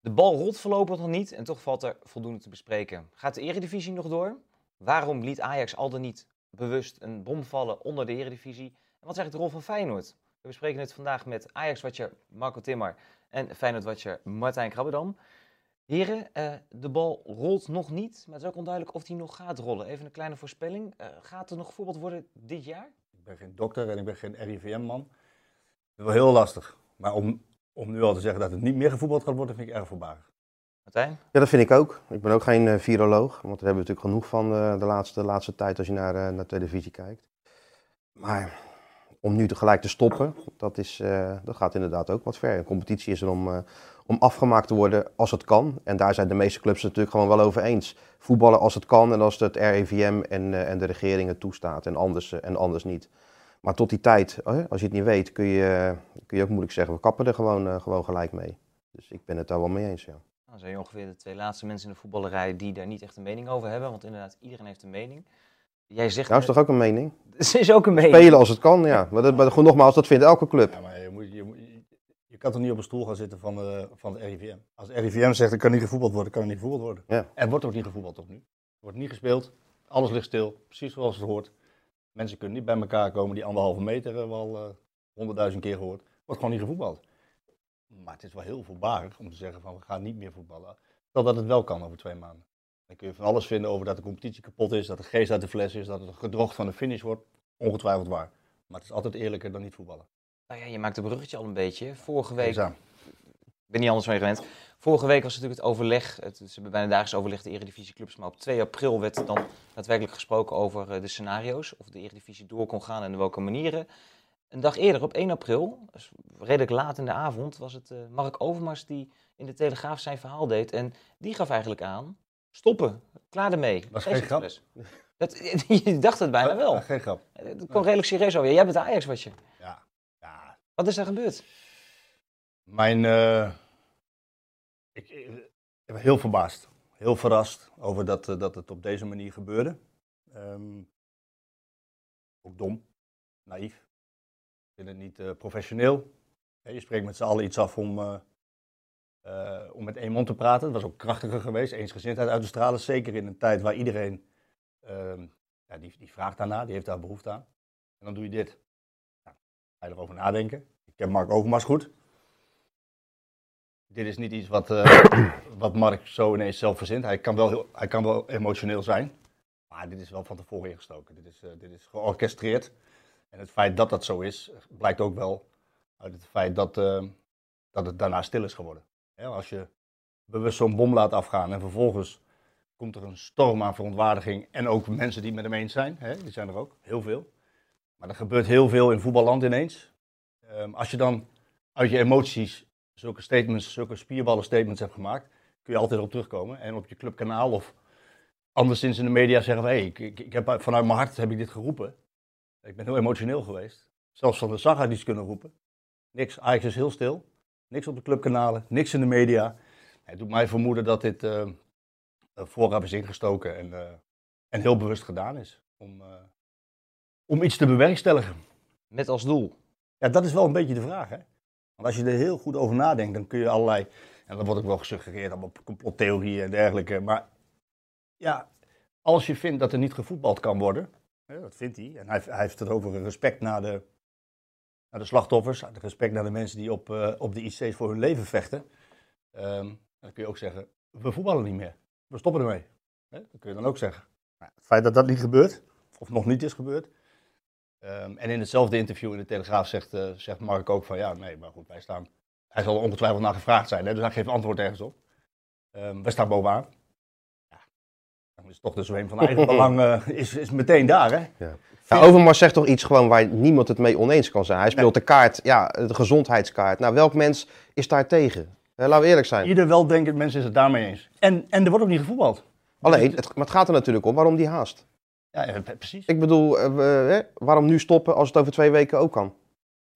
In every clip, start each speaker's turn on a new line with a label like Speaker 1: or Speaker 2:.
Speaker 1: De bal rolt voorlopig nog niet en toch valt er voldoende te bespreken. Gaat de Eredivisie nog door? Waarom liet Ajax al dan niet bewust een bom vallen onder de Eredivisie? En wat is eigenlijk de rol van Feyenoord? We bespreken het vandaag met Ajax-watcher Marco Timmer en Feyenoord-watcher Martijn Krabbedam. Heren, uh, de bal rolt nog niet, maar het is ook onduidelijk of die nog gaat rollen. Even een kleine voorspelling. Uh, gaat er nog voetbal worden dit jaar?
Speaker 2: Ik ben geen dokter en ik ben geen RIVM-man. Het is wel heel lastig. Maar om, om nu al te zeggen dat het niet meer gevoetbald gaat worden, vind ik erg voorbarig.
Speaker 1: Martijn?
Speaker 3: Ja, dat vind ik ook. Ik ben ook geen uh, viroloog, want daar hebben we natuurlijk genoeg van de laatste, laatste tijd als je naar, naar televisie kijkt. Maar om nu tegelijk te stoppen, dat, is, dat gaat inderdaad ook wat ver. Een competitie is er om, om afgemaakt te worden als het kan. En daar zijn de meeste clubs het natuurlijk gewoon wel over eens. Voetballen als het kan en als het RIVM en, uh, en de regering het toestaat en anders, uh, en anders niet. Maar tot die tijd, als je het niet weet, kun je, kun je ook moeilijk zeggen, we kappen er gewoon, gewoon gelijk mee. Dus ik ben het daar wel mee eens, ja.
Speaker 1: Dan zijn je ongeveer de twee laatste mensen in de voetballerij die daar niet echt een mening over hebben. Want inderdaad, iedereen heeft een mening. Jij zegt...
Speaker 3: Nou, is toch ook een mening?
Speaker 1: Het is ook een mening.
Speaker 3: Spelen als het kan, ja. Maar, dat, maar nogmaals, dat vindt elke club.
Speaker 2: Ja, maar je moet, je moet, kan toch niet op een stoel gaan zitten van, uh, van het RIVM. Als het RIVM zegt, er kan niet gevoetbald worden, kan er niet gevoetbald worden.
Speaker 3: Ja.
Speaker 2: Er wordt ook niet gevoetbald tot nu. Er wordt niet gespeeld, alles ligt stil, precies zoals het hoort. Mensen kunnen niet bij elkaar komen, die anderhalve meter hebben we al honderdduizend keer gehoord. Wordt gewoon niet gevoetbald. Maar het is wel heel voorbarig om te zeggen van we gaan niet meer voetballen. Stel dat het wel kan over twee maanden. Dan kun je van alles vinden over dat de competitie kapot is, dat de geest uit de fles is, dat het gedrocht van de finish wordt. Ongetwijfeld waar. Maar het is altijd eerlijker dan niet voetballen.
Speaker 1: Nou ja, je maakt een bruggetje al een beetje. Vorige week. Ben niet anders je gewend. Vorige week was natuurlijk het overleg. Het, ze hebben bijna dagelijks overleg de Eredivisieclubs. Maar op 2 april werd dan daadwerkelijk gesproken over eh, de scenario's. Of de Eredivisie door kon gaan en in welke manieren. Een dag eerder, op 1 april, dus redelijk laat in de avond, was het uh, Mark Overmars die in de Telegraaf zijn verhaal deed. En die gaf eigenlijk aan: stoppen, klaar ermee.
Speaker 2: Dat is geen grap.
Speaker 1: Dat, je dacht het bijna wel.
Speaker 2: Ja, geen grap.
Speaker 1: Het kwam redelijk serieus over. Jij bent de Ajax, wat je.
Speaker 2: Ja.
Speaker 1: Wat is er gebeurd?
Speaker 2: Mijn. Uh, ik, ik, ben heel verbaasd. Heel verrast over dat, uh, dat het op deze manier gebeurde. Um, ook dom. Naïef. Ik vind het niet uh, professioneel. Je spreekt met z'n allen iets af om, om met één mond te praten. Het was ook krachtiger geweest. Eensgezindheid uit te stralen. Zeker in een tijd waar iedereen. Ehm, ja, die, die vraagt daarna, die heeft daar behoefte aan. En dan doe je dit ga je erover nadenken. Ik ken Mark Overmars goed. Dit is niet iets wat, uh, wat Mark zo ineens zelf verzint. Hij kan, wel heel, hij kan wel emotioneel zijn. Maar dit is wel van tevoren ingestoken. Dit is, uh, dit is georchestreerd. En het feit dat dat zo is, blijkt ook wel uit het feit dat, uh, dat het daarna stil is geworden. Als je bewust zo'n bom laat afgaan en vervolgens komt er een storm aan verontwaardiging. En ook mensen die met hem eens zijn, hè, die zijn er ook, heel veel. Maar er gebeurt heel veel in voetballand ineens. Um, als je dan uit je emoties zulke statements, zulke spierballen statements hebt gemaakt, kun je altijd op terugkomen. En op je clubkanaal of anderszins in de media zeggen van, hé, hey, ik, ik, heb vanuit mijn hart heb ik dit geroepen. Ik ben heel emotioneel geweest. Zelfs van de Saga die ze kunnen roepen. Niks, Ajax is heel stil. Niks op de clubkanalen, niks in de media. Het doet mij vermoeden dat dit uh, vooraf is ingestoken en, uh, en heel bewust gedaan is. Om, uh, om iets te bewerkstelligen.
Speaker 1: Met als doel?
Speaker 2: Ja, dat is wel een beetje de vraag. Hè? Want als je er heel goed over nadenkt, dan kun je allerlei. En dat wordt ook wel gesuggereerd, allemaal complottheorieën en dergelijke. Maar ja, als je vindt dat er niet gevoetbald kan worden, dat vindt hij. En hij, hij, heeft het over respect naar de, naar de slachtoffers, respect naar de mensen die op, uh, op de IC's voor hun leven vechten. Um, dan kun je ook zeggen, we voetballen niet meer. We stoppen ermee. Hè? Dat kun je dan ook zeggen. Het feit dat dat niet gebeurt, of nog niet is gebeurd, Um, en in hetzelfde interview in de Telegraaf zegt, uh, zegt Mark ook van ja, nee, maar goed, wij staan. Hij zal ongetwijfeld naar gevraagd zijn, hè, dus hij geeft antwoord ergens op. Um, wij staan bovenaan. Ja, dan is toch de zweem van eigen belang uh, is, is meteen daar, hè?
Speaker 3: Ja. Ja, Overmars zegt toch iets gewoon waar niemand het mee oneens kan zijn. Hij speelt nee. de kaart, ja, de gezondheidskaart. Nou, welk mens is daar tegen? Uh, laten we eerlijk zijn.
Speaker 2: Ieder weldenkend mens is het daarmee eens. En, en er wordt ook niet gevoetbald.
Speaker 3: Alleen, het, maar het gaat er natuurlijk om waarom die haast.
Speaker 2: Ja, precies.
Speaker 3: Ik bedoel, eh, waarom nu stoppen als het over twee weken ook kan?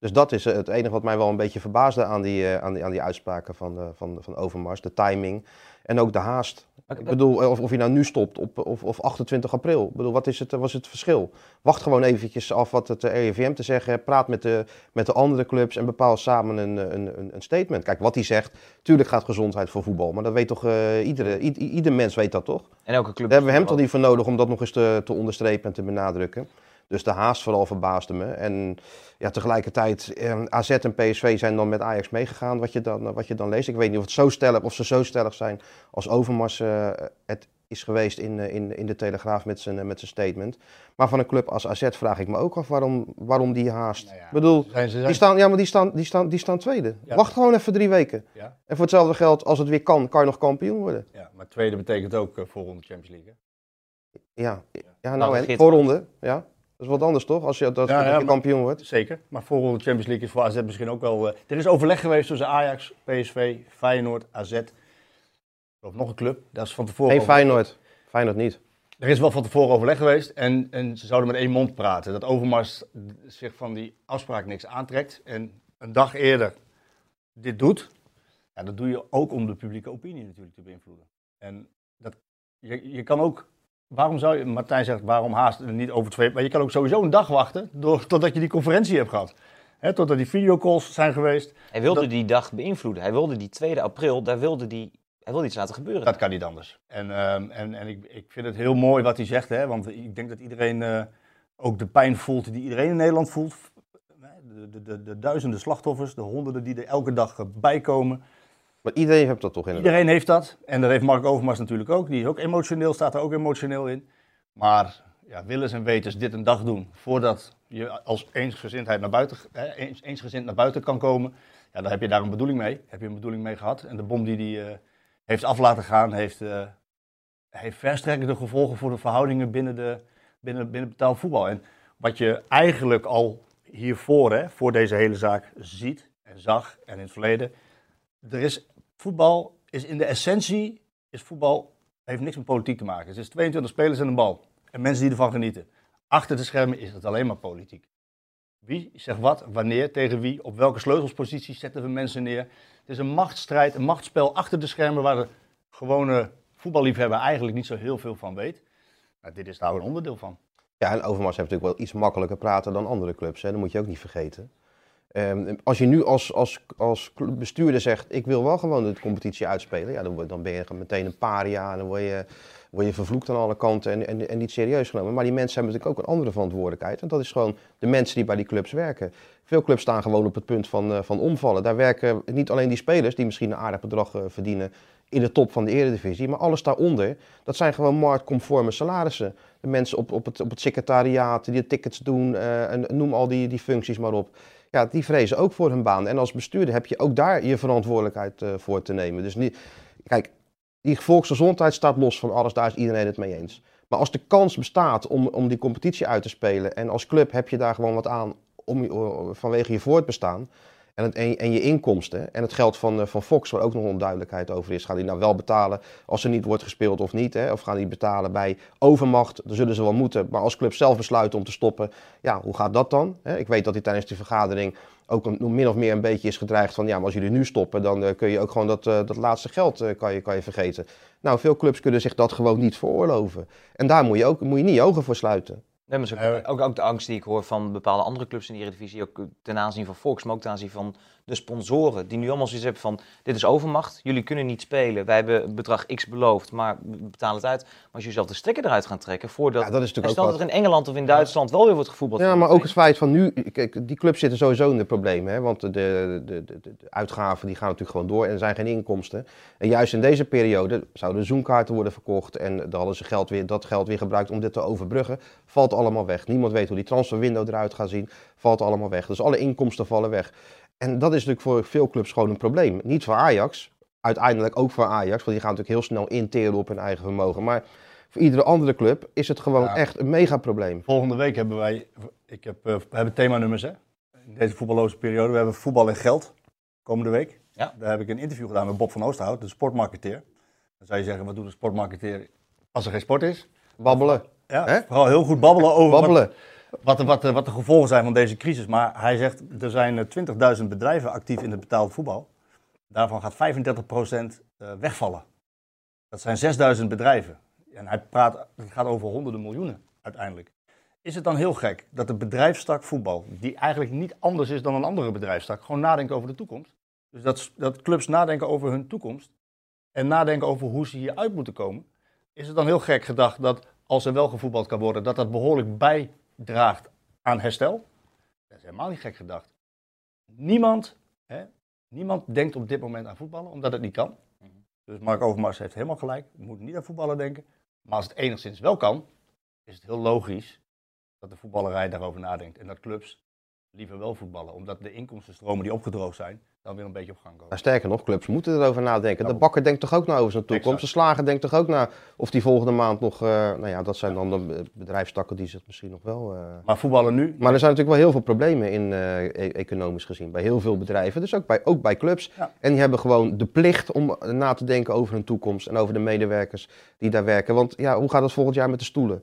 Speaker 3: Dus dat is het enige wat mij wel een beetje verbaasde aan die, uh, aan die, aan die uitspraken van, uh, van, van Overmars. De timing en ook de haast. Ik bedoel, of, of je nou nu stopt op, of, of 28 april. Ik bedoel, wat is het, was het verschil? Wacht gewoon eventjes af wat het RIVM te zeggen heeft. Praat met de, met de andere clubs en bepaal samen een, een, een statement. Kijk, wat hij zegt, tuurlijk gaat gezondheid voor voetbal. Maar dat weet toch uh, iedere, ieder mens weet dat toch?
Speaker 1: En elke club...
Speaker 3: Daar hebben we hem toch niet voor nodig om dat nog eens te, te onderstrepen en te benadrukken. Dus de haast vooral verbaasde me. En ja, tegelijkertijd, eh, AZ en PSV zijn dan met Ajax meegegaan, wat je dan, wat je dan leest. Ik weet niet of, het zo stellig, of ze zo stellig zijn als Overmars uh, het is geweest in, uh, in, in de Telegraaf met zijn, met zijn statement. Maar van een club als AZ vraag ik me ook af waarom, waarom die haast. Nou ja, ik bedoel, zijn ze, zijn... Die, staan, ja, maar die, staan, die, staan, die staan tweede. Ja. Wacht gewoon even drie weken. Ja. En voor hetzelfde geld, als het weer kan, kan je nog kampioen worden.
Speaker 2: Ja, maar tweede betekent ook uh, voorronde Champions League.
Speaker 3: Ja, ja, nou, en voorronde, ja. Dat is wat anders toch, als je, dat, ja, kampioen wordt?
Speaker 2: Zeker, maar voorronde Champions League is voor AZ misschien ook wel... Uh, er is overleg geweest tussen Ajax, PSV, Feyenoord, AZ. Of nog een club, dat is van tevoren...
Speaker 3: Geen Feyenoord, Feyenoord niet.
Speaker 2: Er is wel van tevoren overleg geweest en, en ze zouden met één mond praten. Dat Overmars zich van die afspraak niks aantrekt en een dag eerder dit doet. Ja, dat doe je ook om de publieke opinie natuurlijk te beïnvloeden. En dat, je, je kan ook waarom zou je, Martijn zegt, waarom haast niet over twee, maar je kan ook sowieso een dag wachten door, totdat je die conferentie hebt gehad. He, totdat die videocalls zijn geweest.
Speaker 1: Hij wilde die dag beïnvloeden. Hij wilde die 2 april, daar wilde die, hij wilde iets laten gebeuren.
Speaker 2: Dat kan niet anders. En, ehm, en, en ik, ik vind het heel mooi wat hij zegt, hè, want ik denk dat iedereen uh, ook de pijn voelt die iedereen in Nederland voelt. De, de, de, de duizenden slachtoffers, de honderden die er elke dag bijkomen.
Speaker 3: Maar iedereen heeft dat toch in
Speaker 2: Iedereen heeft dat. En dat heeft Mark Overmars natuurlijk ook. Die is ook emotioneel, staat er ook emotioneel in. Maar ja, willens en wetens dit een dag doen voordat je als eensgezindheid naar buiten, eens, eensgezind naar buiten kan komen. Ja, dan heb je daar een bedoeling mee. Heb je een bedoeling mee gehad. En de bom die hij uh, heeft af laten gaan, heeft, uh, heeft verstrekkende gevolgen voor de verhoudingen binnen, de, binnen, binnen betaald voetbal. En wat je eigenlijk al hiervoor, hè, voor deze hele zaak, ziet en zag en in het verleden. Er is voetbal is in de essentie, is voetbal, heeft niks met politiek te maken. Het is 22 spelers en een bal. En mensen die ervan genieten. Achter de schermen is het alleen maar politiek. Wie zegt wat, wanneer, tegen wie, op welke sleutelsposities zetten we mensen neer. Het is een machtsstrijd, een machtsspel achter de schermen waar de gewone voetballiefhebber eigenlijk niet zo heel veel van weet. Dit is daar een onderdeel van.
Speaker 3: Ja, en Overmars heeft natuurlijk wel iets makkelijker praten dan andere clubs. Hè? Dat moet je ook niet vergeten. Um, als je nu als, als, als bestuurder zegt, ik wil wel gewoon de competitie uitspelen, ja, dan, dan ben je meteen een paria en dan word je, word je vervloekt aan alle kanten en, en, en niet serieus genomen. Maar die mensen hebben natuurlijk ook een andere verantwoordelijkheid en dat is gewoon de mensen die bij die clubs werken. Veel clubs staan gewoon op het punt van, uh, van omvallen. Daar werken niet alleen die spelers die misschien een aardig bedrag uh, verdienen in de top van de eredivisie, maar alles daaronder, dat zijn gewoon marktconforme salarissen. De mensen op, op, het, op het secretariaat die de tickets doen uh, en noem al die, die functies maar op ja, die vrezen ook voor hun baan. En als bestuurder heb je ook daar je verantwoordelijkheid uh, voor te nemen. Dus niet, kijk, die volksgezondheid staat los van alles, daar is iedereen het mee eens. Maar als de kans bestaat om, om die competitie uit te spelen en als club heb je daar gewoon wat aan om, vanwege je voortbestaan, en, en, je inkomsten en het geld van, eh, van Fox, waar ook nog onduidelijkheid over is. Gaan die nou wel betalen als er niet wordt gespeeld of niet? Hè? Of gaan die betalen bij overmacht? Dan zullen ze wel moeten. Maar als club zelf besluit om te stoppen, ja, hoe gaat dat dan? Ik weet dat hij tijdens die vergadering ook een, min of meer een beetje is gedreigd van... ja, maar als jullie nu stoppen, dan uh, kun je ook gewoon dat, uh, dat laatste geld kan je, kan je vergeten. Nou, veel clubs kunnen zich dat gewoon niet veroorloven. En daar moet je, ook, moet je niet ogen voor sluiten.
Speaker 1: Nee, maar ook, ook, de angst die ik hoor van bepaalde andere clubs in de Eredivisie, ook ten aanzien van Volks, maar ook ten aanzien van de sponsoren, die nu allemaal zoiets hebben van, dit is overmacht, jullie kunnen niet spelen, wij hebben bedrag X beloofd, maar we betalen het uit. Maar als jullie zelf de stekker eruit gaan trekken, voordat, ja, dat is natuurlijk stel dat er in Engeland of in Duitsland wel weer wordt gevoetbald.
Speaker 3: Ja, maar ook het feit van nu, kijk, die clubs zitten sowieso in de problemen, hè, want de, de, de, de, uitgaven die gaan natuurlijk gewoon door en er zijn geen inkomsten. En juist in deze periode zouden zoomkaarten worden verkocht en dan hadden ze geld weer, dat geld weer gebruikt om dit te overbruggen, valt allemaal weg. Niemand weet hoe die transferwindow eruit gaat zien, valt allemaal weg. Dus alle inkomsten vallen weg. En dat is natuurlijk voor veel clubs gewoon een probleem. Niet voor Ajax, uiteindelijk ook voor Ajax, want die gaan natuurlijk heel snel interen op hun eigen vermogen. Maar voor iedere andere club is het gewoon echt een mega probleem.
Speaker 2: Volgende week hebben wij, ik heb, uh, we hebben themanummers hè, in deze voetballoze periode. We hebben voetbal en geld, komende week. Ja. Daar heb ik een interview gedaan met Bob van Oosterhout, de sportmarketeer. Dan zou je zeggen, wat doet een sportmarketeer als er geen sport is?
Speaker 3: Babbelen.
Speaker 2: Ja, vooral heel goed babbelen over babbelen. Wat, wat, wat, wat, de gevolgen zijn van deze crisis. Maar hij zegt, er zijn 20.000 eh, bedrijven actief in het betaald voetbal. Daarvan gaat 35% eh, wegvallen. Dat zijn 6000 bedrijven. En hij praat, het gaat over honderden miljoenen uiteindelijk. Is het dan heel gek dat de bedrijfstak voetbal, die eigenlijk niet anders is dan een andere bedrijfstak, gewoon nadenkt over de toekomst? Dus dat, dat clubs nadenken over hun toekomst en nadenken over hoe ze hieruit moeten komen. Is het dan heel gek gedacht dat als er wel gevoetbald kan worden, dat dat behoorlijk bijdraagt aan herstel? Dat is helemaal niet gek gedacht. Niemand, hè, niemand denkt op dit moment aan voetballen, omdat het niet kan. Dus Mark Overmars heeft helemaal gelijk. We moeten niet aan voetballen denken. Maar als het enigszins wel kan, is het heel logisch dat de voetballerij daarover nadenkt. En dat clubs liever wel voetballen. Omdat de inkomstenstromen die opgedroogd zijn, dan weer een beetje op gang komen.
Speaker 3: Nou, sterker nog, clubs moeten erover nadenken. De bakker denkt toch ook na over zijn toekomst. De slager denkt toch ook na of die volgende maand nog... Uh, nou ja, dat zijn dan de bedrijfstakken die zich misschien nog wel... Uh...
Speaker 2: Maar voetballen nu?
Speaker 3: Maar er zijn natuurlijk wel heel veel problemen in uh, e economisch gezien. Bij heel veel bedrijven, dus ook bij, ook bij clubs. Ja. En die hebben gewoon de plicht om na te denken over hun toekomst. En over de medewerkers die daar werken. Want ja, hoe gaat het volgend jaar met de stoelen?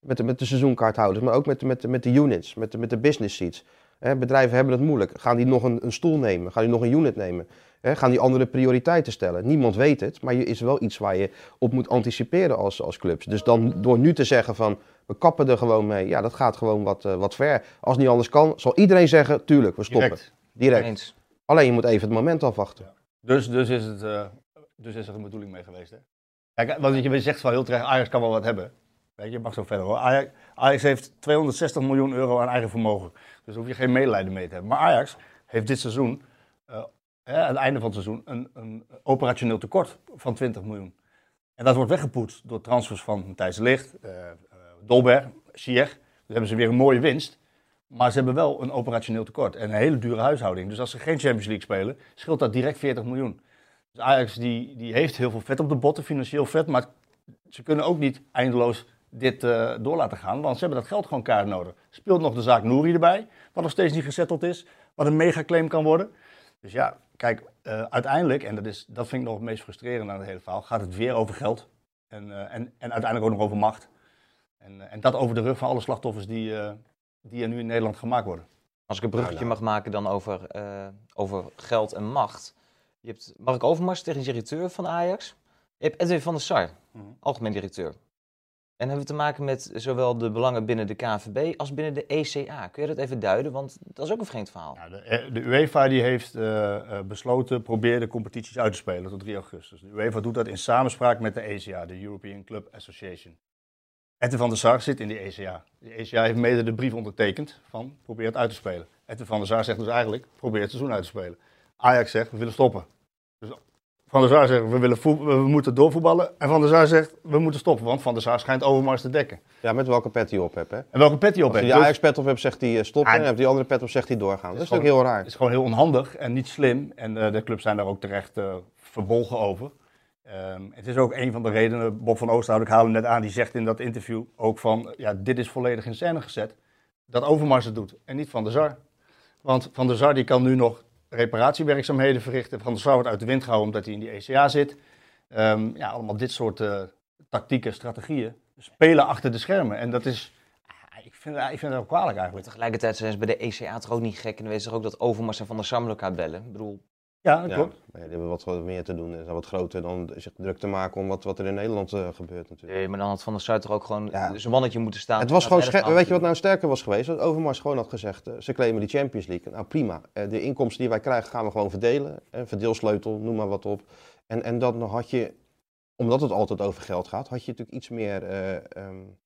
Speaker 3: Met de, met de seizoenkaarthouders, maar ook met, met, met de units, met de, met de business seats. Bedrijven hebben het moeilijk. Gaan die nog een, een stoel nemen? Gaan die nog een unit nemen? Hè, gaan die andere prioriteiten stellen? Niemand weet het, maar je is wel iets waar je op moet anticiperen als, als clubs. Dus dan door nu te zeggen van we kappen er gewoon mee, ja, dat gaat gewoon wat, uh, wat ver. Als het niet anders kan, zal iedereen zeggen, tuurlijk, we stoppen.
Speaker 2: Direct.
Speaker 3: Direct. Alleen je moet even het moment afwachten. Ja.
Speaker 2: Dus, dus, is het, uh, dus is er een bedoeling mee geweest, hè? Kijk, want je zegt wel heel terecht, Ajax kan wel wat hebben. Je, mag zo verder hoor. Ajax, heeft 260 miljoen euro aan eigen vermogen. Dus hoef je geen medelijden mee te hebben. Maar Ajax heeft dit seizoen, uh, aan het einde van het seizoen, een, een, operationeel tekort van 20 miljoen. En dat wordt weggepoetst door transfers van Matthijs Licht, uh, uh, Dolberg, Sier. Dus hebben ze weer een mooie winst. Maar ze hebben wel een operationeel tekort en een hele dure huishouding. Dus als ze geen Champions League spelen, scheelt dat direct 40 miljoen. Dus Ajax die, die heeft heel veel vet op de botten, financieel vet. Maar ze kunnen ook niet eindeloos dit uh, door laten gaan. Want ze hebben dat geld gewoon kaart nodig. Speelt nog de zaak Nouri erbij, wat nog steeds niet gezetteld is. Wat een megaclaim kan worden. Dus ja, kijk, uh, uiteindelijk, en dat, is, dat vind ik nog het meest frustrerende aan het hele verhaal, gaat het weer over geld. En, uh, en, en uiteindelijk ook nog over macht. En, en dat over de rug van alle slachtoffers die, die er nu in Nederland gemaakt worden.
Speaker 1: Als ik een bruggetje mag maken dan over, over geld en macht. Je hebt Mark Overmars, technisch directeur van Ajax. Je hebt Edwin van der Sar, mm -hmm. algemeen directeur. En hebben we te maken met zowel de belangen binnen de KNVB als binnen de ECA. Kun je dat even duiden? Want dat is ook een vreemd verhaal.
Speaker 2: De, de, UEFA die heeft uh, besloten, probeer de competities uit te spelen tot 3 augustus. De UEFA doet dat in samenspraak met de ECA, de European Club Association. Etten van der Sar zit in de ECA. De ECA heeft mede de brief ondertekend van probeer het uit te spelen. Etten van der Sar zegt dus eigenlijk, probeer het seizoen uit te spelen. Ajax zegt, we willen stoppen. Dus van der Sar zegt, we, willen we moeten doorvoetballen. En Van der Sar zegt, we moeten stoppen, want Van der Sar schijnt Overmars te dekken.
Speaker 3: Ja, met welke pet hij op hebt, hè?
Speaker 2: En welke pet hij op
Speaker 3: hebt.
Speaker 2: Als
Speaker 3: hij de Ajax-pet op hebt, zegt hij uh, stoppen. Ah, en die andere pet op, zegt hij doorgaan. Dat is, natuurlijk heel raar. Het
Speaker 2: is gewoon heel onhandig en niet slim. En uh, de clubs zijn daar ook terecht uh, verbolgen over. Um, het is ook een van de redenen, Bob van Oosterhout, ik haal hem net aan, die zegt in dat interview ook van, ja, dit is volledig in scène gezet. Dat Overmars het doet en niet Van der Sar. Want Van der Sar die kan nu nog reparatiewerkzaamheden verrichten. Van Sar wordt uit de wind gehouden omdat hij in die ECA zit. Um, ja, allemaal dit soort uh, tactieken, strategieën. Spelen achter de schermen. En dat is, ik vind, ik vind dat ook kwalijk eigenlijk.
Speaker 1: Tegelijkertijd zijn ze bij de ECA toch ook niet gek. En weten ze ook dat Overmars en Van der Sam elkaar bellen. Ik bedoel...
Speaker 2: Ja, dat klopt.
Speaker 3: Ja, die hebben wat meer te doen. Ze zijn wat groter dan zich druk te maken om wat, wat er in Nederland uh, gebeurt natuurlijk.
Speaker 1: Nee, maar dan had Van der Sar toch ook gewoon ja. zijn mannetje moeten staan.
Speaker 3: Het was gewoon Weet je wat nou sterker was geweest? Dat Overmars gewoon had gezegd, uh, ze claimen die Champions League. Nou prima, uh, de inkomsten die wij krijgen gaan we gewoon verdelen. verdeelsleutel, noem maar wat op. En, en dan had je, omdat het altijd over geld gaat, had je natuurlijk iets meer, um,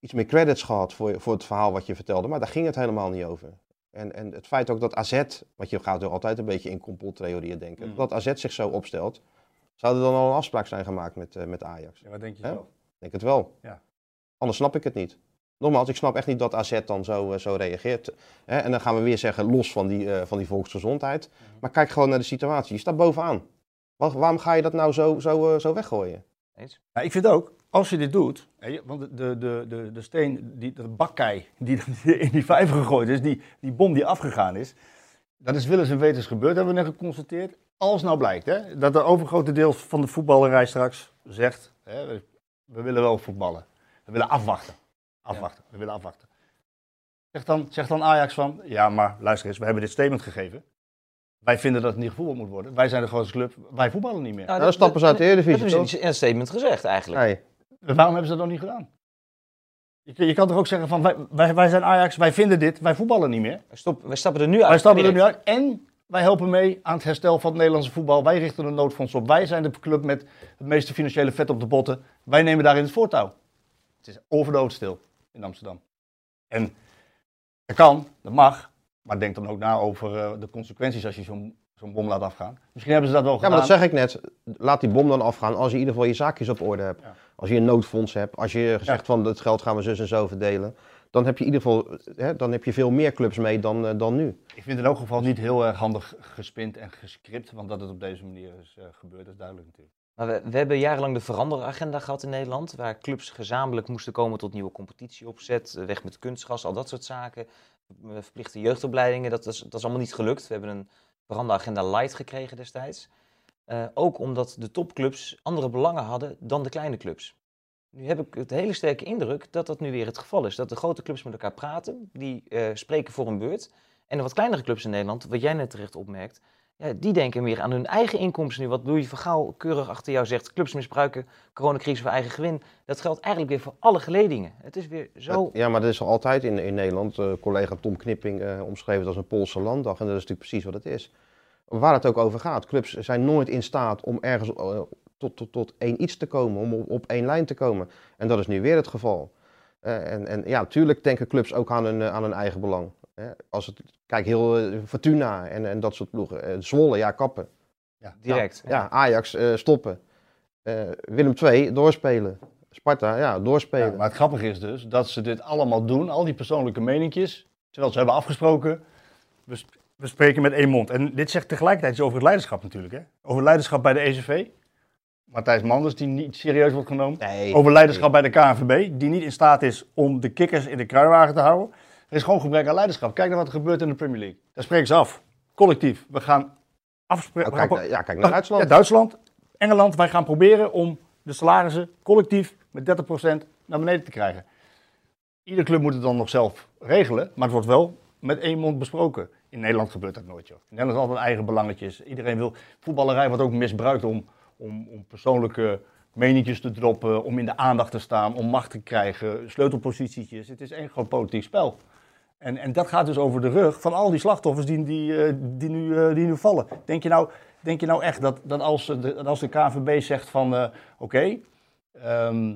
Speaker 3: iets meer credits gehad voor, voor het verhaal wat je vertelde. Maar daar ging het helemaal niet over. En, en het feit ook dat AZ, want je gaat er altijd een beetje in complottheorieën denken, mm. dat AZ zich zo opstelt, zou er dan al een afspraak zijn gemaakt met, uh, met Ajax?
Speaker 2: Ja, wat denk je He? zelf?
Speaker 3: Ik denk het wel.
Speaker 2: Ja.
Speaker 3: Anders snap ik het niet. Nogmaals, ik snap echt niet dat AZ dan zo, uh, zo reageert. Hè? En dan gaan we weer zeggen, los van die, uh, van die volksgezondheid. Mm. Maar kijk gewoon naar de situatie. Je staat bovenaan. Waar, waarom ga je dat nou zo, zo, zo weggooien?
Speaker 2: Eens? Ja, ik vind ook, als je dit doet, want de, de, de, de steen, die, de bakkei die in die vijver gegooid is, die, die bom die afgegaan is, dat is willens en wetens gebeurd, hebben we net geconstateerd. Als nou blijkt hè, dat de overgrote deel van de voetballerij straks zegt, hè, we willen wel voetballen. We willen afwachten. Afwachten, ja. we willen afwachten. Zeg dan, zeg dan Ajax van, ja maar luister eens, we hebben dit statement gegeven. wij vinden dat het niet gevoetbald moet worden. Wij zijn de grootste club, wij voetballen niet meer.
Speaker 3: Nou, dan stappen ze uit de Eredivisie,
Speaker 1: Dat hebben ze in een statement gezegd eigenlijk.
Speaker 3: Nee.
Speaker 2: Waarom hebben ze dat nog niet gedaan? Je, je kan toch ook zeggen van wij, wij, wij zijn Ajax, wij vinden dit, wij voetballen niet meer.
Speaker 1: Wij, stop, wij stappen er nu uit.
Speaker 2: Wij stappen er nu uit en wij helpen mee aan het herstel van het Nederlandse voetbal. Wij richten een noodfonds op. Wij zijn de club met het meeste financiële vet op de botten. Wij nemen daarin het voortouw. Het is overdoodstil in Amsterdam. En dat kan, dat mag, maar denk dan ook na over eh, de consequenties als je zo'n zo'n bom laat afgaan. Misschien hebben ze dat wel
Speaker 3: Ja,
Speaker 2: gedaan.
Speaker 3: maar dat zeg ik net. Laat die bom dan afgaan als je in ieder geval je zaakjes op orde hebt.
Speaker 2: Ja.
Speaker 3: Als je een noodfonds hebt. Als je gezegd van het geld gaan we zus en zo verdelen. Dan heb je in ieder geval hè, dan heb je veel meer clubs mee dan, eh, dan nu.
Speaker 2: Ik vind het in elk geval niet heel erg handig gespind en gescript, want dat het op deze manier is eh, gebeurd, is duidelijk natuurlijk.
Speaker 1: Maar we, we hebben jarenlang de veranderagenda gehad in Nederland, waar clubs gezamenlijk moesten komen tot nieuwe competitieopzet, eh, weg met kunstgas, al dat soort zaken, verplichte jeugdopleidingen, dat is, dat is allemaal niet gelukt. We hebben een veranderagenda light gekregen destijds. Eh, ook omdat de topclubs andere belangen hadden dan de kleine clubs. Nu heb ik het hele sterke indruk dat dat nu weer het geval is. Dat de grote clubs met elkaar praten, die eh, spreken voor een beurt. En de wat kleinere clubs in Nederland, wat jij net terecht opmerkt, ja, die denken meer aan hun eigen inkomsten nu. Wat Louis van Gaal keurig achter jou zegt, clubs misbruiken, coronacrisis voor eigen gewin. Dat geldt eigenlijk weer voor alle geledingen. Het is weer zo...
Speaker 3: Ja, maar dat is al altijd in, in Nederland. Eh, collega Tom Knipping omschreven het als een Poolse landdag. En dat is natuurlijk precies wat het is. Waar het ook over gaat. Clubs zijn nooit in staat om ergens eh, tot, tot, tot één iets te komen. Om op, op één lijn te komen. En dat is nu weer het geval. Eh, en, en ja, natuurlijk denken clubs ook aan hun, eh, aan hun eigen belang. Hè. Als het, kijk, heel Fortuna en, en dat soort ploegen. Zwolle, ja, kappen.
Speaker 2: Ja.
Speaker 1: Direct.
Speaker 3: Ja, Ajax, eh, stoppen. Eh, Willem II, doorspelen. Sparta, ja, doorspelen.
Speaker 2: Ja, maar het grappige is dus dat ze dit allemaal doen, al die persoonlijke meninkjes, terwijl ze hebben afgesproken, we spreken met één mond. En dit zegt tegelijkertijd iets over het leiderschap natuurlijk. Hè? Over het leiderschap bij de ECV. Matthijs Manders, die niet serieus wordt genomen.
Speaker 3: Nee.
Speaker 2: Over leiderschap bij de KNVB, die niet in staat is om de kikkers in de kruiwagen te houden. Er is gewoon gebrek aan leiderschap. Kijk naar wat er gebeurt in de Premier League. Daar spreken ze af. Collectief. We gaan afspreken.
Speaker 3: Kijk, naar- ja, kijk naar Duitsland.
Speaker 2: Ja, Duitsland, Engeland. Wij gaan proberen om de salarissen collectief met 30% naar beneden te krijgen. Iedere club moet het dan nog zelf regelen, maar het wordt wel met één mond besproken. In Nederland gebeurt dat nooit, joh. Nederland is altijd eigen belangetjes. Iedereen wil... Voetballerij wordt ook misbruikt om, om, om persoonlijke meningjes te droppen, om in de aandacht te staan, om macht te krijgen, sleutelpositietjes. Het is één groot politiek spel. En, en dat gaat dus over de rug van al die slachtoffers die, die, eh, die, nu, eh, die nu vallen. Denk je nou, denk je nou echt dat, dat, als, de, dat als de KNVB zegt van eh, oké, ehm,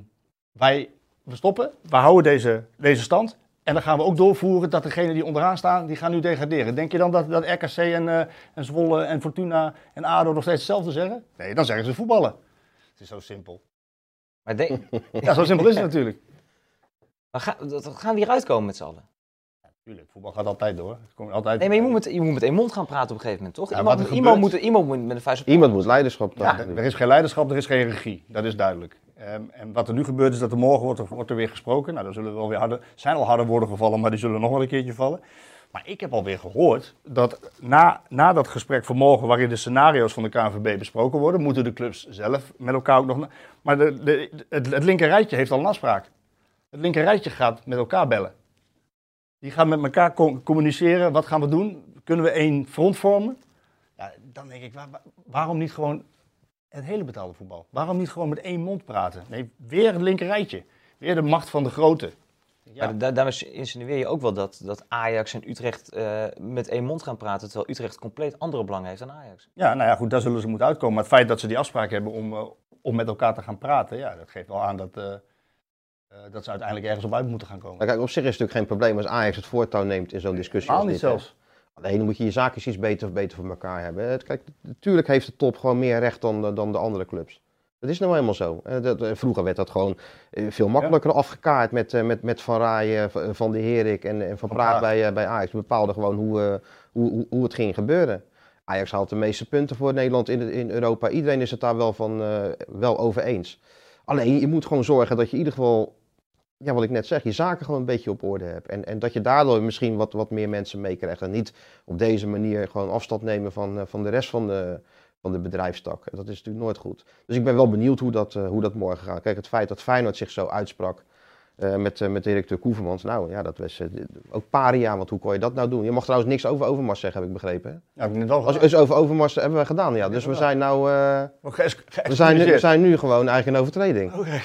Speaker 2: wij we stoppen, we houden deze, deze stand. En dan gaan we ook doorvoeren dat degenen die onderaan staan, die gaan nu degraderen. Denk je dan dat, dat RKC en, eh, en Zwolle en Fortuna en ADO nog steeds hetzelfde zeggen? Nee, dan zeggen ze voetballen. Het is zo simpel.
Speaker 1: Maar, denk-
Speaker 2: Ja, zo simpel is het natuurlijk.
Speaker 1: maar ga, dat, dat gaan we hier uitkomen met z'n allen.
Speaker 2: Tuurlijk, voetbal gaat altijd door. Het komt altijd
Speaker 1: Nee, maar je moet, met, je moet met één mond gaan praten op een gegeven moment, toch?
Speaker 2: Ja,
Speaker 1: iemand, iemand, moet, iemand moet met een vuist op
Speaker 3: Iemand moet leiderschap
Speaker 2: Ja, er is geen leiderschap, er is geen regie. Dat is duidelijk. Ehm, en wat er nu gebeurt is dat er morgen wordt er, wordt er weer gesproken. Nou, dan zullen er wel weer harde, zijn al harde woorden gevallen, maar die zullen nog wel een keertje vallen. Maar ik heb alweer gehoord dat na, na dat gesprek van morgen, waarin de scenario's van de KNVB besproken worden, moeten de clubs zelf met elkaar ook nog. Maar de, het, het linker rijtje heeft al een afspraak. Het linker rijtje gaat met elkaar bellen. Die gaan met elkaar co- communiceren. Wat gaan we doen? Kunnen we één front vormen? Ja, dan denk ik, waar- waar- waarom niet gewoon het hele betaalde voetbal. Waarom niet gewoon met één mond praten? Nee, weer het linker rijtje. Weer de macht van de grote. Ja,
Speaker 1: Maar da daarmee insinueer je ook wel dat, dat Ajax en Utrecht eh, met één mond gaan praten, terwijl Utrecht compleet andere belangen heeft dan Ajax.
Speaker 2: ja, nou ja, goed, daar zullen ze moeten uitkomen. Maar het feit dat ze die afspraak hebben om, eh, om met elkaar te gaan praten, ja, dat geeft wel aan dat, eh, eh, dat ze uiteindelijk ergens op uit moeten gaan komen.
Speaker 3: Nou, kijk, op zich is het natuurlijk geen probleem als Ajax het voortouw neemt in zo'n discussie. Als
Speaker 2: niet
Speaker 3: dit, hè.
Speaker 2: zelfs.
Speaker 3: Alleen dan moet je je zaakjes iets beter, beter voor elkaar hebben. Kijk, natuurlijk heeft de top gewoon meer recht dan, de- dan de andere clubs. Dat is nou helemaal zo. Eh, eh, Vroeger werd dat gewoon eh, veel makkelijker afgekaart met, met, met Van Raayen, V- Van de Herik en, en Van Praag. bij, bij Ajax. Die bepaalden gewoon hoe, hoe, hoe, het ging gebeuren. Ajax haalt de meeste punten voor Nederland in, in Europa. Iedereen is het daar wel, van, wel over eens. Alleen je moet gewoon zorgen dat je in ieder geval, ja, wat ik net zeg, je zaken gewoon een beetje op orde hebt. En, en dat je daardoor misschien wat, wat meer mensen meekrijgt. En niet op deze manier gewoon afstand nemen van, eh, van de rest van de, van de bedrijfstak. Dat is natuurlijk nooit goed. Dus ik ben wel benieuwd hoe dat, eh, hoe dat morgen gaat. Kijk, het feit dat Feyenoord zich zo uitsprak, Uh, met, uh, met directeur Koevermans. Nou ja, dat was uh, ook paria, want hoe kon je dat nou doen? Je mag trouwens niks over Overmars zeggen, heb ik begrepen. Hè?
Speaker 2: Ja, heb ik net wel
Speaker 3: Als, dus over Overmars hebben we gedaan, ja. Dus we zijn nou... we, zijn nu, we zijn nu gewoon eigenlijk in overtreding.
Speaker 2: Okay.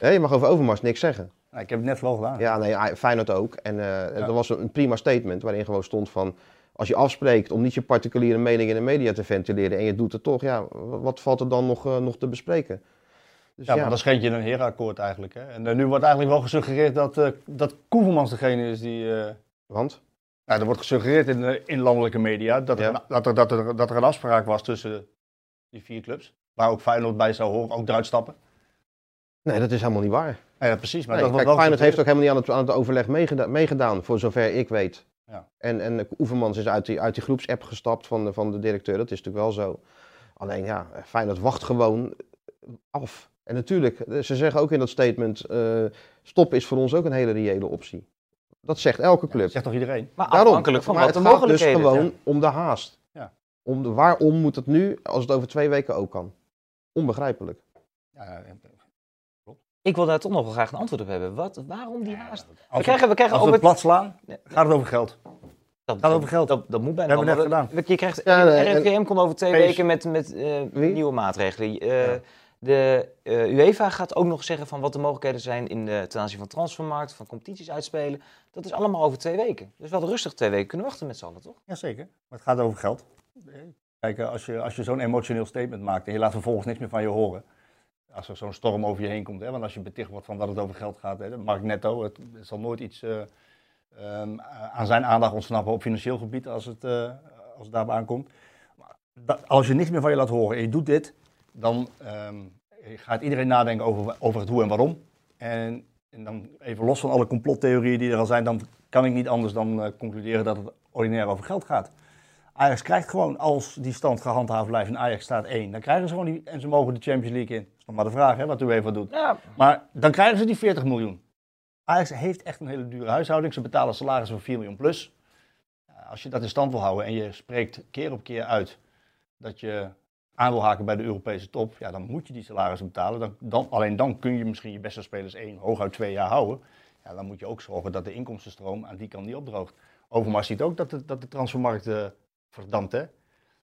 Speaker 3: Ja, je mag over Overmars niks zeggen.
Speaker 2: Ik heb het net wel gedaan.
Speaker 3: Ja, nee, Feyenoord ook. En ja. dat was een prima statement waarin gewoon stond van... Als je afspreekt om niet je particuliere mening in de media te ventileren en je doet het toch, ja, wat valt er dan nog, nog te bespreken?
Speaker 2: Dus ja, maar dan schenk je een herenakkoord eigenlijk. Hè? En uh, nu wordt eigenlijk wel gesuggereerd dat, uh, dat Koevermans degene is die... Uh...
Speaker 3: Want?
Speaker 2: Nou, er wordt gesuggereerd in, de, in landelijke media dat er, dat, er, dat, er, dat er een afspraak was tussen die vier clubs. Waar ook Feyenoord bij zou horen, ook eruit stappen.
Speaker 3: Nee, dat is helemaal niet waar.
Speaker 2: Ja, precies. Maar
Speaker 3: nee,
Speaker 2: dat
Speaker 3: kijk, wel Feyenoord heeft ook helemaal niet aan het, aan het overleg meegedaan, meegedaan, voor zover ik weet.
Speaker 2: Ja.
Speaker 3: En, en Oevermans is uit die, uit die groepsapp gestapt van de, van de directeur, dat is natuurlijk wel zo. Alleen ja, Feyenoord wacht gewoon af. En natuurlijk, ze zeggen ook in dat statement, uh, stop is voor ons ook een hele reële optie. Dat zegt elke club.
Speaker 2: Ja, dat zegt toch iedereen?
Speaker 1: Maar afhankelijk van
Speaker 3: maar
Speaker 1: wat de
Speaker 3: het gaat dus gewoon
Speaker 1: ja.
Speaker 3: om de haast.
Speaker 2: Ja.
Speaker 3: Om de, waarom moet het nu, als het over twee weken ook kan? Onbegrijpelijk.
Speaker 2: Ja,
Speaker 1: Ik wil daar toch nog wel graag een antwoord op hebben. Wat, waarom die haast? We krijgen, we krijgen
Speaker 2: als we het plat slaan, gaat het over geld.
Speaker 1: Dat,
Speaker 2: gaat over geld.
Speaker 1: Dat, dat moet bijna
Speaker 2: We hebben
Speaker 1: wel,
Speaker 2: net gedaan.
Speaker 1: Je krijgt,
Speaker 3: Ja, nee, en-
Speaker 1: RIVM komt over twee
Speaker 2: Pees.
Speaker 1: weken met, met eh, nieuwe maatregelen. Eh,
Speaker 2: Ja.
Speaker 1: De eh, UEFA gaat ook nog zeggen van wat de mogelijkheden zijn in de, ten aanzien van transfermarkt, van competities uitspelen. Dat is allemaal over twee weken. Dus wel rustig twee weken kunnen wachten met z'n allen, toch?
Speaker 2: Jazeker, maar het gaat over geld. Kijk, eh, als je, als je zo'n emotioneel statement maakt en je laat vervolgens niks meer van je horen. Als er zo'n storm over je heen komt, hè, want als je beticht wordt van dat het over geld gaat, hè, dat Mark Netto, het, zal nooit iets eh, ehm, aan zijn aandacht ontsnappen op financieel gebied als het, eh, als het daarop aankomt. Maar dat- als je niks meer van je laat horen en je doet dit, dan ehm, gaat iedereen nadenken over, over het hoe en waarom. En, en dan even los van alle complottheorieën die er al zijn, dan kan ik niet anders dan eh, concluderen dat het ordinair over geld gaat. Ajax krijgt gewoon, als die stand gehandhaafd blijft en Ajax staat 1, dan krijgen ze gewoon die, en ze mogen de Champions League in. Dat is nog maar de vraag hè, wat u even doet.
Speaker 1: Ja,
Speaker 2: Maar dan krijgen ze die 40 miljoen. Ajax heeft echt een hele dure huishouding. Ze betalen salaris van 4 miljoen plus. Als je dat in stand wil houden en je spreekt keer op keer uit dat je aan wil haken bij de Europese top, ja, dan moet je die salarissen betalen. Dan, dan, alleen dan kun je misschien je beste spelers één, hooguit twee jaar houden. Ja, dan moet je ook zorgen dat de inkomstenstroom aan die kant niet opdroogt. Overmars ziet ook dat de, dat de transfermarkt eh, verdampt, hè?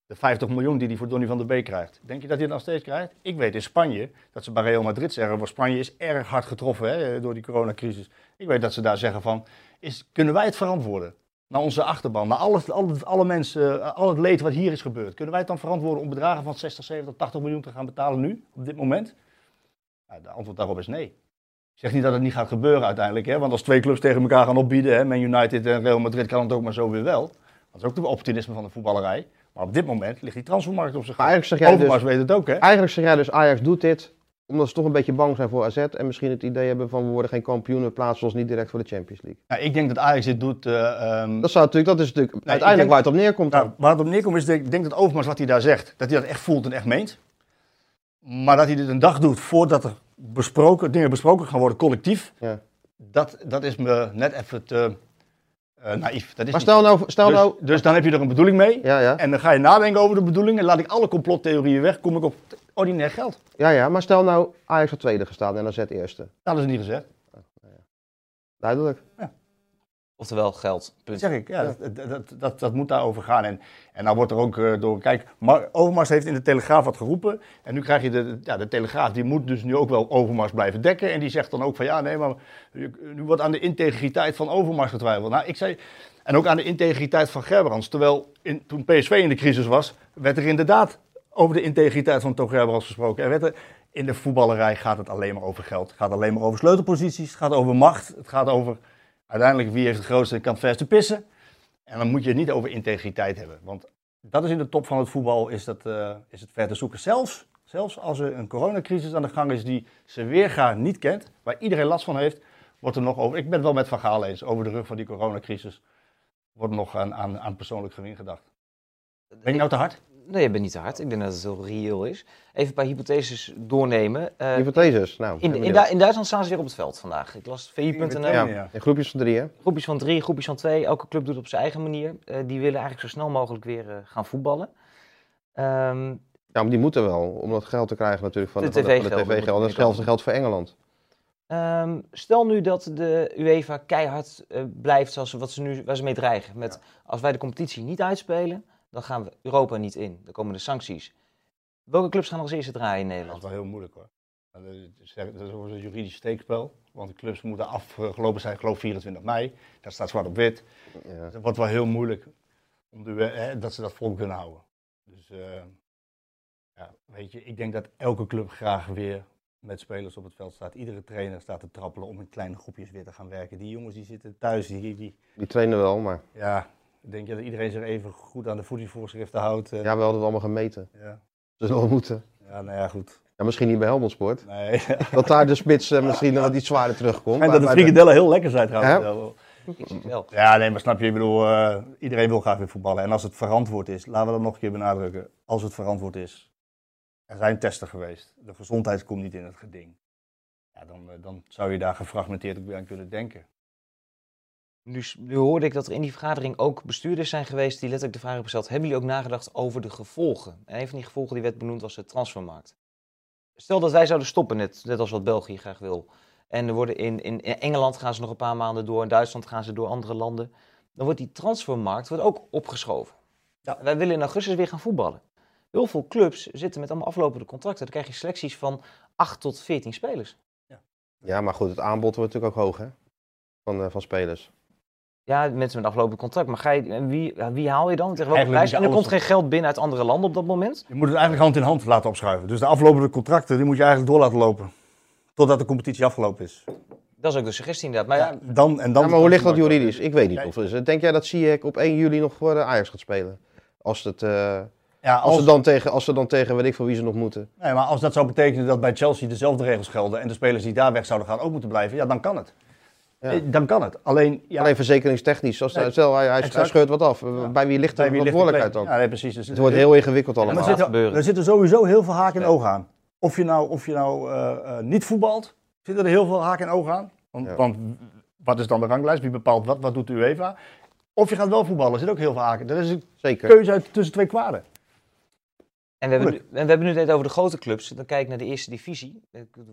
Speaker 2: De 50 miljoen die hij voor Donny van der Beek krijgt. Denk je dat hij het nog steeds krijgt? Ik weet in Spanje dat ze bij Real Madrid zeggen, want Spanje is erg hard getroffen hè, door die coronacrisis. Ik weet dat ze daar zeggen van, is, kunnen wij het verantwoorden? Naar onze achterban, naar alle, alle, alle mensen, eh, al het leed wat hier is gebeurd. Kunnen wij het dan verantwoorden om bedragen van 60, 70, 80 miljoen te gaan betalen nu, op dit moment? De antwoord daarop is nee. Ik zeg niet dat het niet gaat gebeuren uiteindelijk, hè? want als twee clubs tegen elkaar gaan opbieden, hè, Man United en Real Madrid, kan het ook maar zo weer wel. Dat is ook de opportunisme van de voetballerij. Maar op dit moment ligt die transfermarkt op zijn
Speaker 3: eigenlijk zeg jij dus,
Speaker 2: weet het ook, hè?
Speaker 3: eigenlijk zeg jij dus Ajax doet dit omdat ze toch een beetje bang zijn voor AZ en misschien het idee hebben van we worden geen kampioen, we plaatsen ons niet direct voor de Champions League.
Speaker 2: Nou, ik denk dat Ajax dit doet. eh, ehm,
Speaker 3: Dat, zou natuurlijk, dat is natuurlijk uiteindelijk
Speaker 2: denk-
Speaker 3: waar het op neerkomt.
Speaker 2: nou, waar het op neerkomt is, ik denk dat Overmars wat hij daar zegt, dat hij dat echt voelt en echt meent. Maar dat hij dit een dag doet voordat er besproken, dingen besproken gaan worden collectief,
Speaker 3: Ja.
Speaker 2: dat, dat is me net even te eh, naïef. Dat is
Speaker 3: Maar stel nou, stel
Speaker 2: dus,
Speaker 3: nou,
Speaker 2: dus dan heb je er een bedoeling mee.
Speaker 3: ja, ja,
Speaker 2: En dan ga je nadenken over de bedoeling en laat ik alle complottheorieën weg, kom ik op ordinair geld.
Speaker 3: ja, ja, maar stel nou Ajax had tweede gestaan en AZ eerste.
Speaker 2: Nou, dat is niet gezegd.
Speaker 3: Duidelijk.
Speaker 1: oftewel geld.
Speaker 2: Dat zeg ik, ja, Dat, dat, dat, dat, dat moet daarover gaan. En, en nou wordt er ook eh, door, kijk, Mar Overmars heeft in de Telegraaf wat geroepen. En nu krijg je de, ja, de Telegraaf, die moet dus nu ook wel Overmars blijven dekken. En die zegt dan ook van, ja, nee, maar nu wordt aan de integriteit van Overmars getwijfeld. Nou, ik zei, en ook aan de integriteit van Gerbrands. Terwijl in, toen PSV in de crisis was, werd er inderdaad over de integriteit van Toon Gerbrands gesproken. Er werd er, in de voetballerij gaat het alleen maar over geld. Het gaat alleen maar over sleutelposities, het gaat over macht, het gaat over uiteindelijk wie heeft het grootste kant vers te pissen. En dan moet je het niet over integriteit hebben. Want dat is in de top van het voetbal, is, dat, eh, is het ver te zoeken. Zelfs, zelfs als er een coronacrisis aan de gang is die ze weerga niet kent, waar iedereen last van heeft, wordt er nog over. Ik ben het wel met Van Gaal eens, over de rug van die coronacrisis wordt nog aan, aan, aan persoonlijk gewin gedacht. Ben ik nou te hard?
Speaker 1: Nee, je bent niet te hard. Ik denk dat het heel reëel is. Even een paar hypotheses doornemen. Eh,
Speaker 3: Hypotheses, nou.
Speaker 1: in, in,
Speaker 3: benieuwd.
Speaker 1: Du- in Duitsland staan ze weer op het veld vandaag. Ik las VI.nl.
Speaker 3: ja,
Speaker 2: Ja.
Speaker 3: in groepjes van drie, hè?
Speaker 1: Groepjes van drie, groepjes van twee. Elke club doet het op zijn eigen manier. Eh, die willen eigenlijk zo snel mogelijk weer eh, gaan voetballen. Ehm,
Speaker 3: Ja, maar die moeten wel, om dat geld te krijgen natuurlijk van
Speaker 1: De
Speaker 3: de
Speaker 1: TV-gelden
Speaker 3: tv-gelden.
Speaker 1: moeten
Speaker 3: Hetzelfde geldt voor Engeland.
Speaker 1: Ehm, stel nu dat de UEFA keihard uh, blijft zoals wat ze nu, waar ze mee dreigen. Met, Als wij de competitie niet uitspelen, dan gaan we Europa niet in. Dan komen de sancties. Welke clubs gaan als eerste draaien in Nederland?
Speaker 2: Dat is wel heel moeilijk hoor. Dat is een juridisch steekspel. Want de clubs moeten afgelopen zijn, geloof 24 mei. Daar staat zwart op wit. Ja. Dat wordt wel heel moeilijk om de, hè, dat ze dat vol kunnen houden. Dus uh, ja, weet je, ik denk dat elke club graag weer met spelers op het veld staat. Iedere trainer staat te trappelen om in kleine groepjes weer te gaan werken. Die jongens die zitten thuis. Die, die,
Speaker 3: die trainen wel, maar...
Speaker 2: Ja, denk je dat iedereen zich even goed aan de voedingsvoorschriften houdt?
Speaker 3: Ja, we hadden het allemaal gemeten. Ja. Ze zullen moeten.
Speaker 2: Ja, nou ja, goed.
Speaker 3: Ja, misschien niet bij Helmond Sport. Nee. dat daar de spits uh, misschien wat iets zwaarder terugkomt.
Speaker 2: En dat de frikadellen heel lekker zijn trouwens. Ja? Ja, nee, maar snap je, ik bedoel, uh, iedereen wil graag weer voetballen. En als het verantwoord is, laten we dat nog een keer benadrukken. Als het verantwoord is, er zijn testen geweest. De gezondheid komt niet in het geding. Ja, dan, uh, dan zou je daar gefragmenteerd ook weer aan kunnen denken.
Speaker 1: Nu, nu, hoorde ik dat er in die vergadering ook bestuurders zijn geweest die letterlijk de vraag hebben gesteld: hebben jullie ook nagedacht over de gevolgen? En een van die gevolgen die werd benoemd was de transfermarkt. Stel dat wij zouden stoppen, net, net als wat België graag wil. En er worden in, in, Engeland gaan ze nog een paar maanden door, in Duitsland gaan ze door andere landen. Dan wordt die transfermarkt wordt ook opgeschoven. Ja. Wij willen in augustus weer gaan voetballen. Heel veel clubs zitten met allemaal aflopende contracten. Dan krijg je selecties van 8 tot 14 spelers.
Speaker 3: Ja, ja maar goed, het aanbod wordt natuurlijk ook hoog hè? Van, uh, van spelers.
Speaker 1: Ja, mensen met aflopend contract. Maar ga je, wie, wie haal je dan? Tegen welke prijs? En er komt geen geld binnen uit andere landen op dat moment?
Speaker 2: Je moet het eigenlijk hand in hand laten opschuiven. Dus de aflopende contracten, die moet je eigenlijk door laten lopen. Totdat de competitie afgelopen is.
Speaker 1: Dat is ook de suggestie inderdaad. Maar, ja,
Speaker 2: dan, en dan
Speaker 3: ja, maar hoe ligt dat juridisch? Ik weet niet. Of, is denk jij dat Ziyech op 1 juli nog voor Ajax gaat spelen? Als het... Uh... Ja, als, als, ze dan tegen, als ze dan tegen weet ik van wie ze nog moeten.
Speaker 2: Nee, maar als dat zou betekenen dat bij Chelsea dezelfde regels gelden en de spelers die daar weg zouden gaan ook moeten blijven, ja, dan kan het. Ja. Eh, dan kan het. Alleen,
Speaker 3: ja, Alleen verzekeringstechnisch. Als, nee, stel, hij, hij, scheurt wat af. Bij wie ligt de verantwoordelijkheid dan?
Speaker 2: Ja, nee, precies. Dus
Speaker 3: het wordt heel ingewikkeld allemaal.
Speaker 2: er, zitten, er zitten sowieso heel veel haken en ogen aan. Of je nou, of je nou uh, uh, niet voetbalt, zitten er heel veel haken en ogen aan. Want, want, wat is dan de ranglijst? Wie bepaalt wat? Wat doet de UEFA? Of je gaat wel voetballen, er zit ook heel veel haken. Dat is een Zeker. keuze uit tussen twee kwaden.
Speaker 1: En we, hebben nu, we hebben nu net over de grote clubs. Dan kijk ik naar de eerste divisie.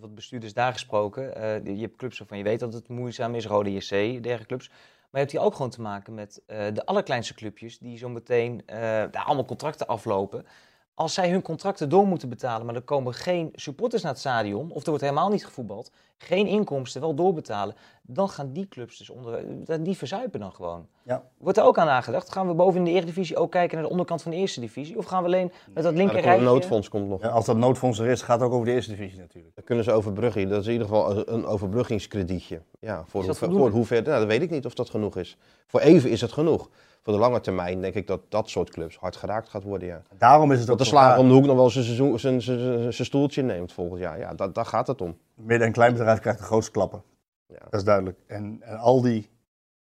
Speaker 1: Wat bestuurders daar gesproken. Uh, je hebt clubs waarvan je weet dat het moeizaam is. Rode JC, dergelijke clubs. Maar je hebt hier ook gewoon te maken met uh, de allerkleinste clubjes. Die zo meteen uh, daar allemaal contracten aflopen als zij hun contracten door moeten betalen, maar er komen geen supporters naar het stadion, of er wordt helemaal niet gevoetbald, geen inkomsten, wel doorbetalen, dan gaan die clubs dus onder, die verzuipen dan gewoon. Ja. Wordt er ook aan nagedacht? Gaan we boven in de Eredivisie ook kijken naar de onderkant van de Eerste Divisie? Of gaan we alleen met dat linker
Speaker 3: ja, noodfonds komt nog.
Speaker 2: Ja, als dat noodfonds er is, gaat het ook over de Eerste Divisie natuurlijk.
Speaker 3: Dan kunnen ze overbruggen. Dat is in ieder geval een overbruggingskredietje. Ja, voor, hoe, voor hoever, nou, dat weet ik niet of dat genoeg is. Voor even is het genoeg voor de lange termijn denk ik dat dat soort clubs hard geraakt gaat worden. Ja.
Speaker 2: Daarom is het
Speaker 3: ook dat de slager om de hoek nog wel zijn stoeltje neemt volgend jaar. Ja, dat, daar gaat het om.
Speaker 2: Midden- en kleinbedrijf krijgt de grootste klappen. Ja. Dat is duidelijk. En, en al die.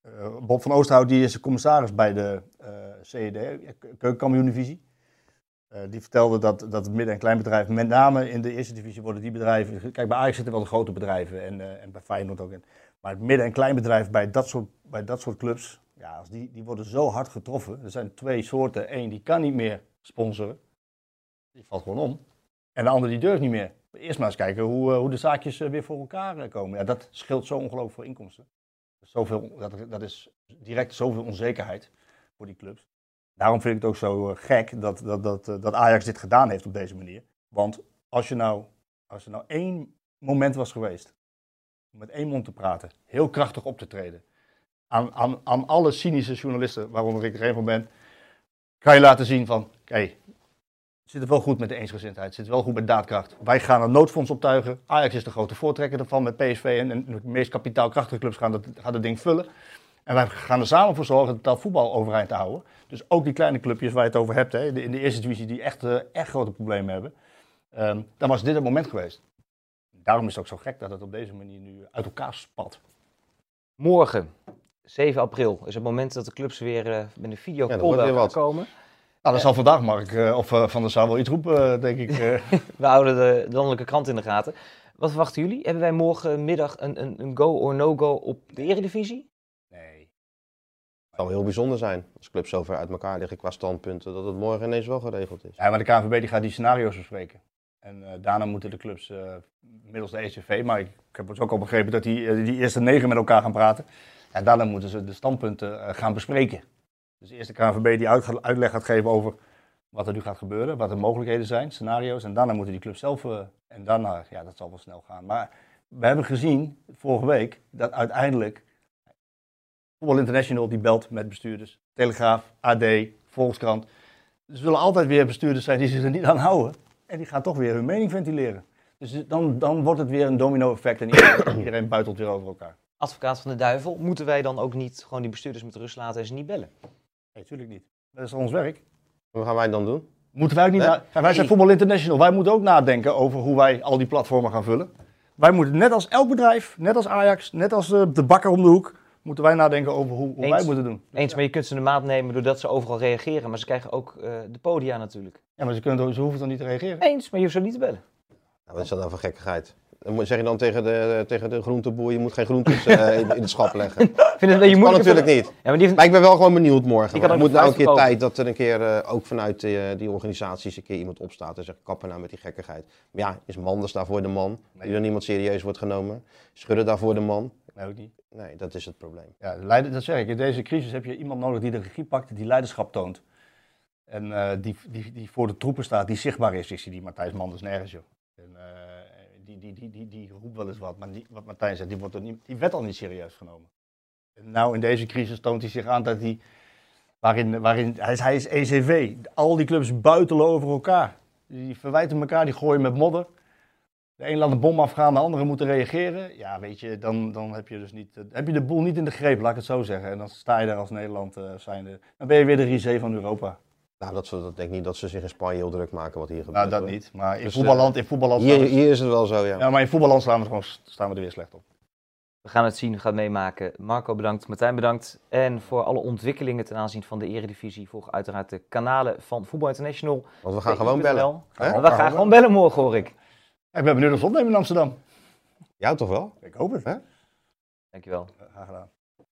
Speaker 2: Uh, Bob van Oosterhout die is de commissaris bij de uh, CED, Keukenkampioen-divisie. Uh, die vertelde dat, dat het midden- en kleinbedrijf, met name in de eerste divisie, worden die bedrijven. Kijk, bij Ajax zitten wel de grote bedrijven en, en bij Feyenoord ook. In. Maar het midden- en kleinbedrijf bij dat soort, bij dat soort clubs, ja, als die, die worden zo hard getroffen. Er zijn twee soorten. Eén die kan niet meer sponsoren. Die valt gewoon om. En de andere die durft niet meer. Eerst maar eens kijken hoe, eh, hoe de zaakjes eh, weer voor elkaar eh, komen. Ja, dat scheelt zo ongelooflijk veel inkomsten. Zoveel, dat, dat is direct zoveel onzekerheid voor die clubs. Daarom vind ik het ook zo gek dat, dat, dat, dat Ajax dit gedaan heeft op deze manier. Want als, je nou, als er nou één moment was geweest om met één mond te praten, heel krachtig op te treden, aan, aan, aan alle cynische journalisten, waaronder ik er een van ben, kan je laten zien van, kijk, het zit er wel goed met de eensgezindheid, het zit wel goed met daadkracht. Wij gaan een noodfonds optuigen. Ajax is de grote voortrekker ervan met PSV en, de meest kapitaalkrachtige clubs gaan dat, gaan dat ding vullen. En wij gaan er samen voor zorgen dat voetbal overeind te houden. Dus ook die kleine clubjes waar je het over hebt, hè, in de eerste divisie die echt, uh, echt grote problemen hebben. Um, dan was dit het moment geweest. Daarom is het ook zo gek dat het op deze manier nu uit elkaar spat.
Speaker 1: Morgen 7 april is het moment dat de clubs weer uh, met een video ja, komen.
Speaker 2: Nou, dat zal vandaag Mark uh, of uh, Van der Sar wel iets roepen, denk ik.
Speaker 1: We houden de landelijke krant in de gaten. Wat verwachten jullie? Hebben wij morgenmiddag een, een, een go or no-go op de Eredivisie?
Speaker 3: Nee. Het zou heel bijzonder zijn als clubs zo ver uit elkaar liggen qua standpunten, dat het morgen ineens wel geregeld is.
Speaker 2: Ja, maar de KNVB die gaat die scenario's bespreken. En uh, daarna moeten de clubs uh, middels de ECV, maar ik, ik heb dus ook al begrepen dat die, die eerste negen met elkaar gaan praten. En daarna moeten ze de standpunten gaan bespreken. Dus eerst de KNVB die uit, uitleg gaat geven over wat er nu gaat gebeuren, wat de mogelijkheden zijn, scenario's. En daarna moeten die clubs zelf, en daarna, ja, dat zal wel snel gaan. Maar we hebben gezien, vorige week, dat uiteindelijk Voetbal International die belt met bestuurders. Telegraaf, AD, Volkskrant. Er zullen altijd weer bestuurders zijn die zich er niet aan houden. En die gaan toch weer hun mening ventileren. Dus dan, dan wordt het weer een domino-effect en iedereen buitelt weer over elkaar.
Speaker 1: Advocaat van de duivel, moeten wij dan ook niet gewoon die bestuurders met rust laten en ze niet bellen?
Speaker 2: Nee, natuurlijk niet. Dat is ons werk.
Speaker 3: Wat gaan wij dan doen?
Speaker 2: Moeten wij ook niet na... Wij zijn Voetbal International. Wij moeten ook nadenken over hoe wij al die platformen gaan vullen. Wij moeten net als elk bedrijf, net als Ajax, net als eh, de bakker om de hoek, moeten wij nadenken over hoe, hoe wij moeten doen.
Speaker 1: Eens, maar je kunt ze de maat nemen doordat ze overal reageren. Maar ze krijgen ook uh, de podia natuurlijk.
Speaker 2: Ja, maar ze, kunnen, ze hoeven dan niet te reageren.
Speaker 1: Eens, maar je hoeft ze niet te bellen.
Speaker 3: Nou, wat is dat nou voor gekkigheid? Dan zeg je dan tegen de, tegen de groenteboer, je moet geen groentes uh, in, het schap leggen. Vind het, dat je kan natuurlijk niet. Ja, maar, ik ben wel gewoon benieuwd morgen. Het moet nou een keer tijd dat er een keer, uh, ook vanuit uh, die organisaties, een keer iemand opstaat en zegt, kappen nou met die gekkigheid. Maar ja, is Manders daarvoor de man, die door niemand serieus wordt genomen? Schudden daarvoor de man?
Speaker 2: Nee, ook niet.
Speaker 3: Nee, dat is het probleem.
Speaker 2: Ja, dat zeg ik. In deze crisis heb je iemand nodig die de regie pakt, die leiderschap toont. En die, die, die voor de troepen staat, die zichtbaar is. Ik zie die Matthijs Manders nergens, joh. En, die, die, die, die, die roept wel eens wat, maar wat Martijn zegt, die, wordt niet, die werd al niet serieus genomen. En nou, in deze crisis toont hij zich aan dat hij, waarin, waarin hij, is, hij is ECV, al die clubs buitelen over elkaar. Die verwijten elkaar, die gooien met modder. De een laat een bom afgaan, de andere moeten reageren. Ja, weet je, dan, dan heb je dus niet, heb je de boel niet in de greep, laat ik het zo zeggen. En dan sta je daar als Nederland uh, zijnde. Dan ben je weer de risée van Europa.
Speaker 3: Nou, dat, dat denk ik niet dat ze zich in Spanje heel druk maken wat hier gebeurt.
Speaker 2: Nou, dat niet. Maar in dus, voetballand, in voetballand
Speaker 3: hier, hier is het wel zo, ja.
Speaker 2: Ja, maar in voetballand staan we, gewoon, staan we er weer slecht op.
Speaker 1: We gaan het zien, we gaan het meemaken. Marco bedankt, Martijn bedankt. En voor alle ontwikkelingen ten aanzien van de eredivisie volg uiteraard de kanalen van Voetbal International.
Speaker 3: Want we gaan gewoon bellen.
Speaker 1: We gaan gewoon bellen morgen, hoor ik.
Speaker 2: Ik ben benieuwd of opnemen in Amsterdam.
Speaker 3: Jou toch wel?
Speaker 2: Ik hoop het. Hè?
Speaker 1: Dankjewel.
Speaker 2: Graag gedaan.